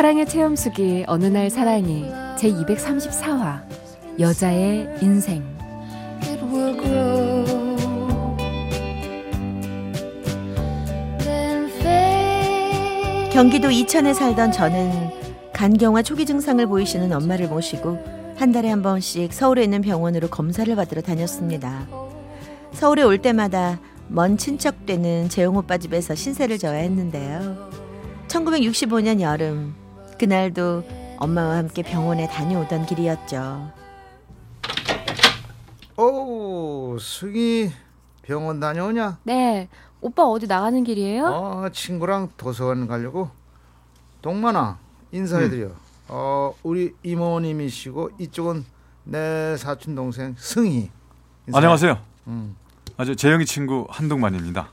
사랑의 체험수기 어느 날 사랑이 제 234화 여자의 인생. 경기도 이천에 살던 저는 간경화 초기 증상을 보이시는 엄마를 모시고 한 달에 한 번씩 서울에 있는 병원으로 검사를 받으러 다녔습니다. 서울에 올 때마다 먼 친척 되는 재용 오빠 집에서 신세를 져야 했는데요. 1965년 여름 그날도 엄마와 함께 병원에 다녀오던 길이었죠. 오, 승희 병원 다녀오냐? 네 오빠 어디 나가는 길이에요? 어, 친구랑 도서관 가려고. 동만아, 인사해드려. 어, 우리 이모님이시고 이쪽은 내 사촌 동생 승희. 인사해. 안녕하세요. 음. 아주 재영이 친구 한동만입니다.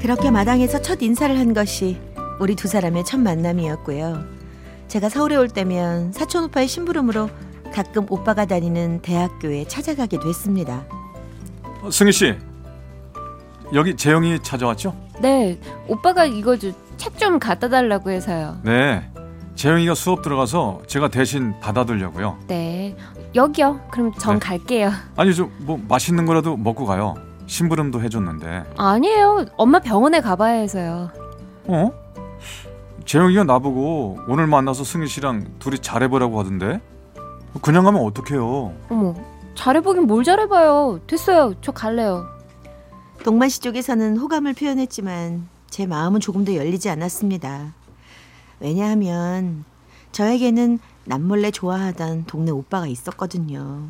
그렇게 마당에서 첫 인사를 한 것이 우리 두 사람의 첫 만남이었고요. 제가 서울에 올 때면 사촌 오빠의 심부름으로 가끔 오빠가 다니는 대학교에 찾아가기도 했습니다. 어, 승희 씨 여기 재영이 찾아왔죠? 네 오빠가 이거 책 좀 갖다 달라고 해서요 네. 재영이가 수업 들어가서 제가 대신 받아두려고요. 네 여기요 그럼 전 네. 갈게요 아니 좀 뭐 맛있는 거라도 먹고 가요. 심부름도 해줬는데. 아니에요 엄마 병원에 가봐야 해서요 어? 재영이가 나보고 오늘 만나서 승희 씨랑 둘이 잘해보라고 하던데. 그냥 가면 어떡해요? 어머 잘해보긴 뭘 잘해봐요 됐어요 저 갈래요 동만 씨 쪽에서는 호감을 표현했지만 제 마음은 조금 더 열리지 않았습니다. 왜냐하면 저에게는 남몰래 좋아하던 동네 오빠가 있었거든요.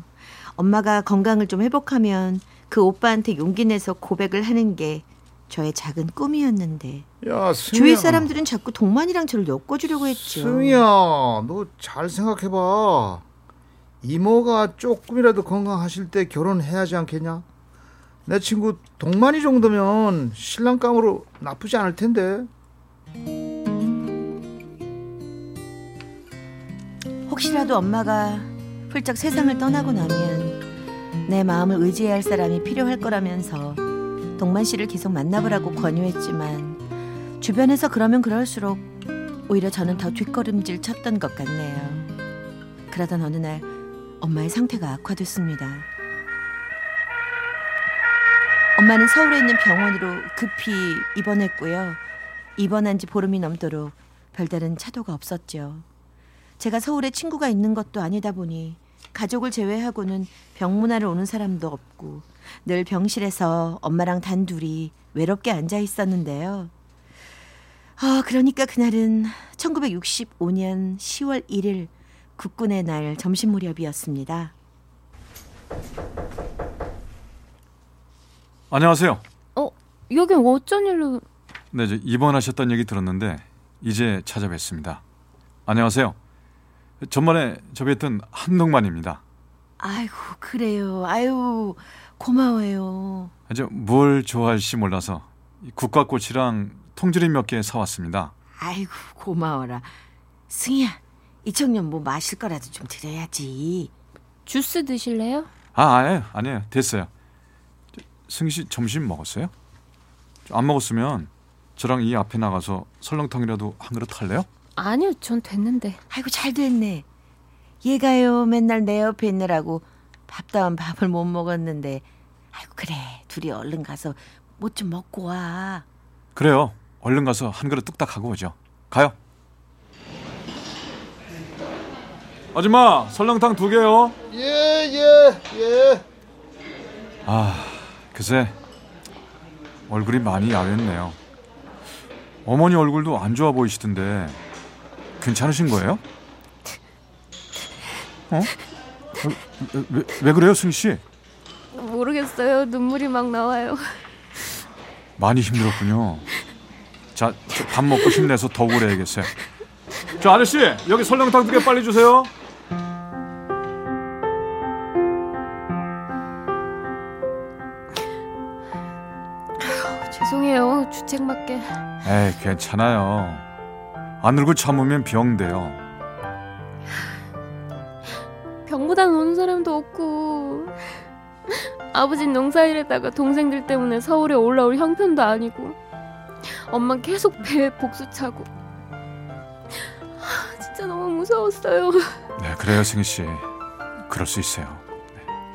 엄마가 건강을 좀 회복하면 그 오빠한테 용기 내서 고백을 하는 게 저의 작은 꿈이었는데 야. 주위 사람들은 자꾸 동만이랑 저를 엮어주려고 했죠. 승희야, 너 잘 생각해봐. 이모가 조금이라도 건강하실 때 결혼해야지 않겠냐? 내 친구 동만이 정도면 신랑감으로 나쁘지 않을 텐데. 혹시라도 엄마가 훌쩍 세상을 떠나고 나면 내 마음을 의지해야 할 사람이 필요할 거라면서 동만 씨를 계속 만나보라고 권유했지만 주변에서 그러면 그럴수록 오히려 저는 더 뒷걸음질 쳤던 것 같네요. 그러던 어느 날 엄마의 상태가 악화됐습니다. 엄마는 서울에 있는 병원으로 급히 입원했고요. 입원한 지 보름이 넘도록 별다른 차도가 없었죠. 제가 서울에 친구가 있는 것도 아니다 보니 가족을 제외하고는 병문안을 오는 사람도 없고 늘 병실에서 엄마랑 단둘이 외롭게 앉아 있었는데요. 아, 그러니까 그날은 1965년 10월 1일 국군의 날 점심 무렵이었습니다. 안녕하세요. 어 여긴 어쩐 일로 네, 저 입원하셨다는 얘기 들었는데 이제 찾아뵙습니다. 안녕하세요. 전번에 저 뵀던 한동만입니다. 아이고, 그래요. 아유, 고마워요. 아주 뭘 좋아할지 몰라서 이 국화꽃이랑 통조림 몇 개 사왔습니다. 아이고, 고마워라. 승희야, 이 청년 뭐 마실 거라도 좀 드려야지. 주스 드실래요? 아, 아니에요. 아니에요. 됐어요. 저, 승희 씨 점심 먹었어요? 저안 먹었으면 저랑 이 앞에 나가서 설렁탕이라도 한 그릇 할래요? 아니요 전 됐는데 아이고, 잘 됐네. 얘가요, 맨날 내 옆에 있느라고 밥다운 밥을 못 먹었는데. 아이고, 그래. 둘이 얼른 가서 뭐 좀 먹고 와. 그래요. 얼른 가서 한 그릇 뚝딱 하고 오죠. 가요. 아줌마, 설렁탕 두 개요. 예, 예, 예. 아, 그새 얼굴이 많이 야했네요. 어머니 얼굴도 안 좋아 보이시던데 괜찮으신 거예요? 어? 어, 왜, 왜 그래요, 승희 씨? 모르겠어요 눈물이 막 나와요 많이 힘들었군요. 자, 저밥 먹고 힘내서 더 오래 해야겠어요. 저 아저씨, 여기 설렁탕 두 개 빨리 주세요. 죄송해요. 주책 맞게. 에이, 괜찮아요. 안 울고 참으면 병 돼요. 병보단 오는 사람도 없고 아버진 농사일에다가 동생들 때문에 서울에 올라올 형편도 아니고 엄마 계속 배에 복수 차고 아, 진짜 너무 무서웠어요. 네, 그래요, 승희 씨. 그럴 수 있어요.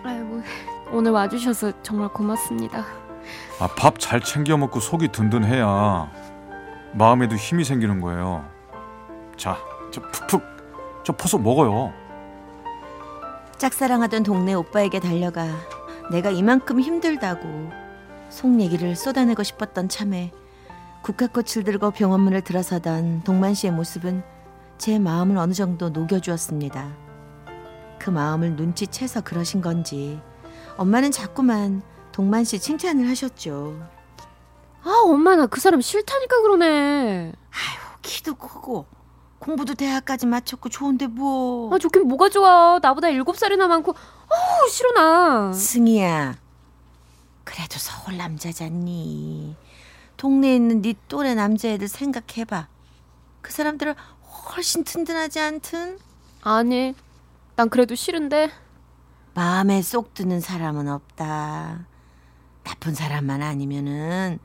아이고 오늘 와주셔서 정말 고맙습니다. 아, 밥 잘 챙겨 먹고 속이 든든해야 마음에도 힘이 생기는 거예요. 자, 저 푹푹 저 퍼서 먹어요. 짝사랑하던 동네 오빠에게 달려가 내가 이만큼 힘들다고 속 얘기를 쏟아내고 싶었던 참에 국화꽃을 들고 병원문을 들어서던 동만 씨의 모습은 제 마음을 어느 정도 녹여주었습니다. 그 마음을 눈치채서 그러신 건지 엄마는 자꾸만 동만 씨 칭찬을 하셨죠. 아 엄마 나 그 사람 싫다니까 그러네. 키도 크고 공부도 대학까지 마쳤고 좋은데 뭐. 아 좋긴 뭐가 좋아. 나보다 일곱 살이나 많고 어우 싫어 나. 승희야, 그래도 서울 남자잖니. 동네에 있는 네 또래 남자애들 생각해봐. 그 사람들은 훨씬 든든하지 않든? 아니 난 그래도 싫은데 마음에 쏙 드는 사람은 없다. 나쁜 사람만 아니면은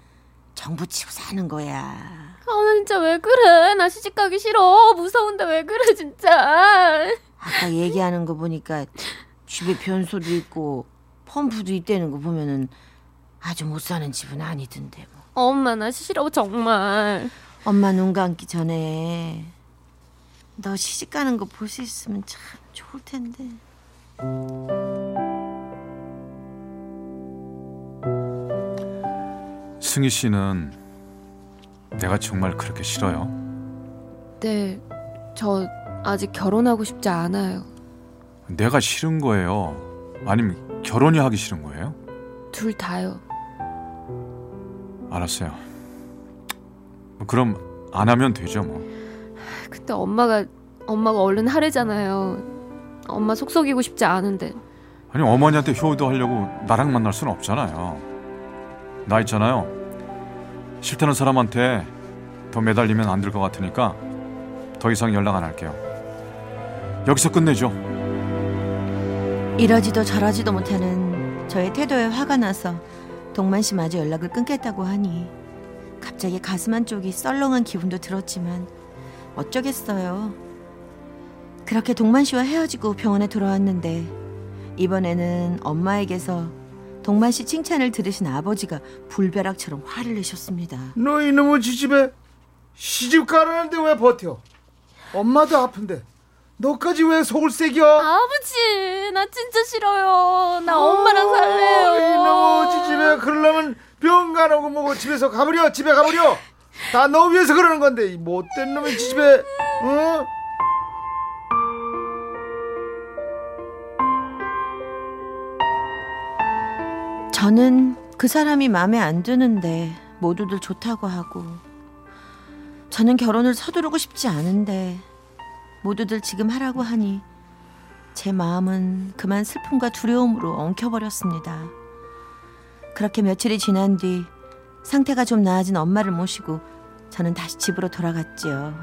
정부 치고 사는 거야. 아 나 진짜 왜 그래 나 시집 가기 싫어 무서운데 왜 그래 진짜 아까 얘기하는 거 보니까 집에 변소도 있고 펌프도 있다는 거 보면은 아주 못 사는 집은 아니던데 뭐. 엄마 나 싫어 정말 엄마 눈 감기 전에 너 시집 가는 거 볼 수 있으면 참 좋을 텐데. 승희 씨는 내가 정말 그렇게 싫어요? 네 저 아직 결혼하고 싶지 않아요 내가 싫은 거예요? 아니면 결혼이 하기 싫은 거예요? 둘 다요 알았어요. 뭐 그럼 안 하면 되죠, 뭐. 그때 엄마가 엄마가 얼른 하래잖아요 엄마 속썩이고 싶지 않은데 아니 어머니한테 효도하려고 나랑 만날 수는 없잖아요. 나 있잖아요. 싫다는 사람한테 더 매달리면 안 될 것 같으니까 더 이상 연락 안 할게요. 여기서 끝내죠. 이러지도 저러지도 못하는 저의 태도에 화가 나서 동만 씨 마저 연락을 끊겠다고 하니 갑자기 가슴 한쪽이 썰렁한 기분도 들었지만 어쩌겠어요. 그렇게 동만 씨와 헤어지고 병원에 돌아왔는데 이번에는 엄마에게서 동만 씨 칭찬을 들으신 아버지가 불벼락처럼 화를 내셨습니다. 너 이놈의 지집에 시집 가라는데 왜 버텨? 엄마도 아픈데 너까지 왜 속을 새겨? 아버지 나 진짜 싫어요 나 엄마랑 살래요 이놈의 지집에 그러려면 병 가라고 뭐고 집에서 가버려 집에 가버려 다 너 위해서 그러는 건데 이 못된 놈의 지집에 어? 저는 그 사람이 마음에 안 드는데 모두들 좋다고 하고 저는 결혼을 서두르고 싶지 않은데 모두들 지금 하라고 하니 제 마음은 그만 슬픔과 두려움으로 엉켜버렸습니다. 그렇게 며칠이 지난 뒤 상태가 좀 나아진 엄마를 모시고 저는 다시 집으로 돌아갔지요.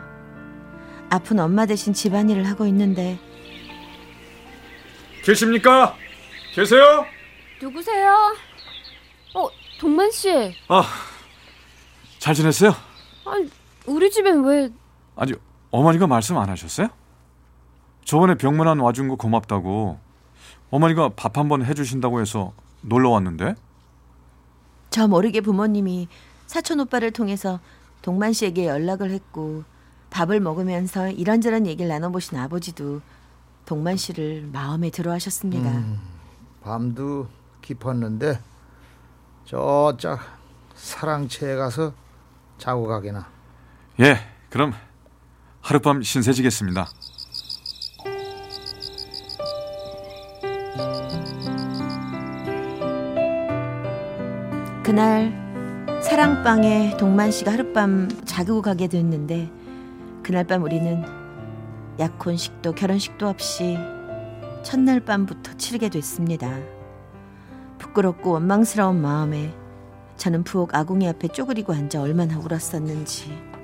아픈 엄마 대신 집안일을 하고 있는데 계십니까? 계세요? 누구세요? 어 동만 씨 아, 잘 지냈어요? 아니 우리 집엔 왜 아니, 어머니가 말씀 안 하셨어요? 저번에 병문안 와준 거 고맙다고 어머니가 밥 한번 해주신다고 해서 놀러 왔는데 저 모르게 부모님이 사촌 오빠를 통해서 동만 씨에게 연락을 했고 밥을 먹으면서 이런저런 얘기를 나눠보신 아버지도 동만 씨를 마음에 들어하셨습니다. 밤도 깊었는데 저짝 사랑채에 가서 자고 가게나 예, 그럼 하룻밤 신세지겠습니다. 그날 사랑방에 동만 씨가 하룻밤 자고 가게 됐는데 그날 밤 우리는 약혼식도 결혼식도 없이 첫날 밤부터 치르게 됐습니다. 부끄럽고 원망스러운 마음에 저는 부엌 아궁이 앞에 쪼그리고 앉아 얼마나 울었었는지.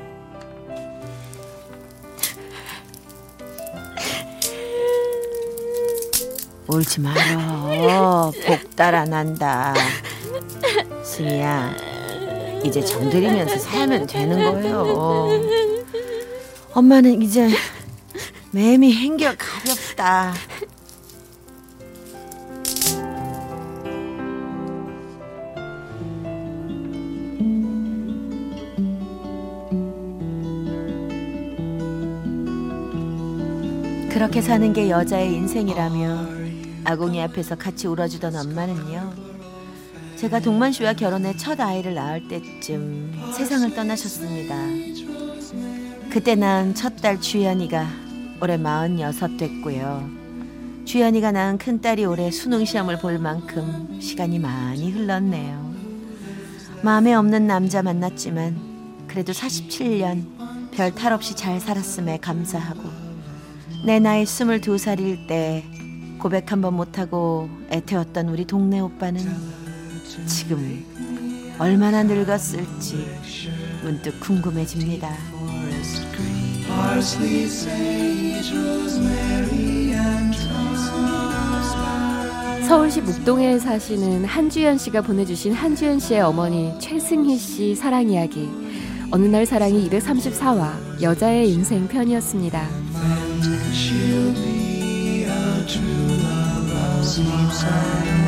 울지 말어. 복 달아난다. 승희야, 이제 정들이면서 살면 되는 거예요. 엄마는 이제 매미 행겨 가볍다. 그렇게 사는 게 여자의 인생이라며 아궁이 앞에서 같이 울어주던 엄마는요. 제가 동만 씨와 결혼해 첫 아이를 낳을 때쯤 세상을 떠나셨습니다. 그때 낳은 첫 딸 주연이가 올해 46 됐고요. 주연이가 낳은 큰딸이 올해 수능 시험을 볼 만큼 시간이 많이 흘렀네요. 마음에 없는 남자 만났지만 그래도 47년 별 탈 없이 잘 살았음에 감사하고 내 나이 22살일 때 고백 한 번 못하고 애태웠던 우리 동네 오빠는 지금 얼마나 늙었을지 문득 궁금해집니다. 서울시 묵동에 사시는 한주연 씨가 보내주신 한주연 씨의 어머니 최승희 씨 사랑 이야기. 어느 날 사랑이 234화 여자의 인생 편이었습니다. She'll be a true love of sort.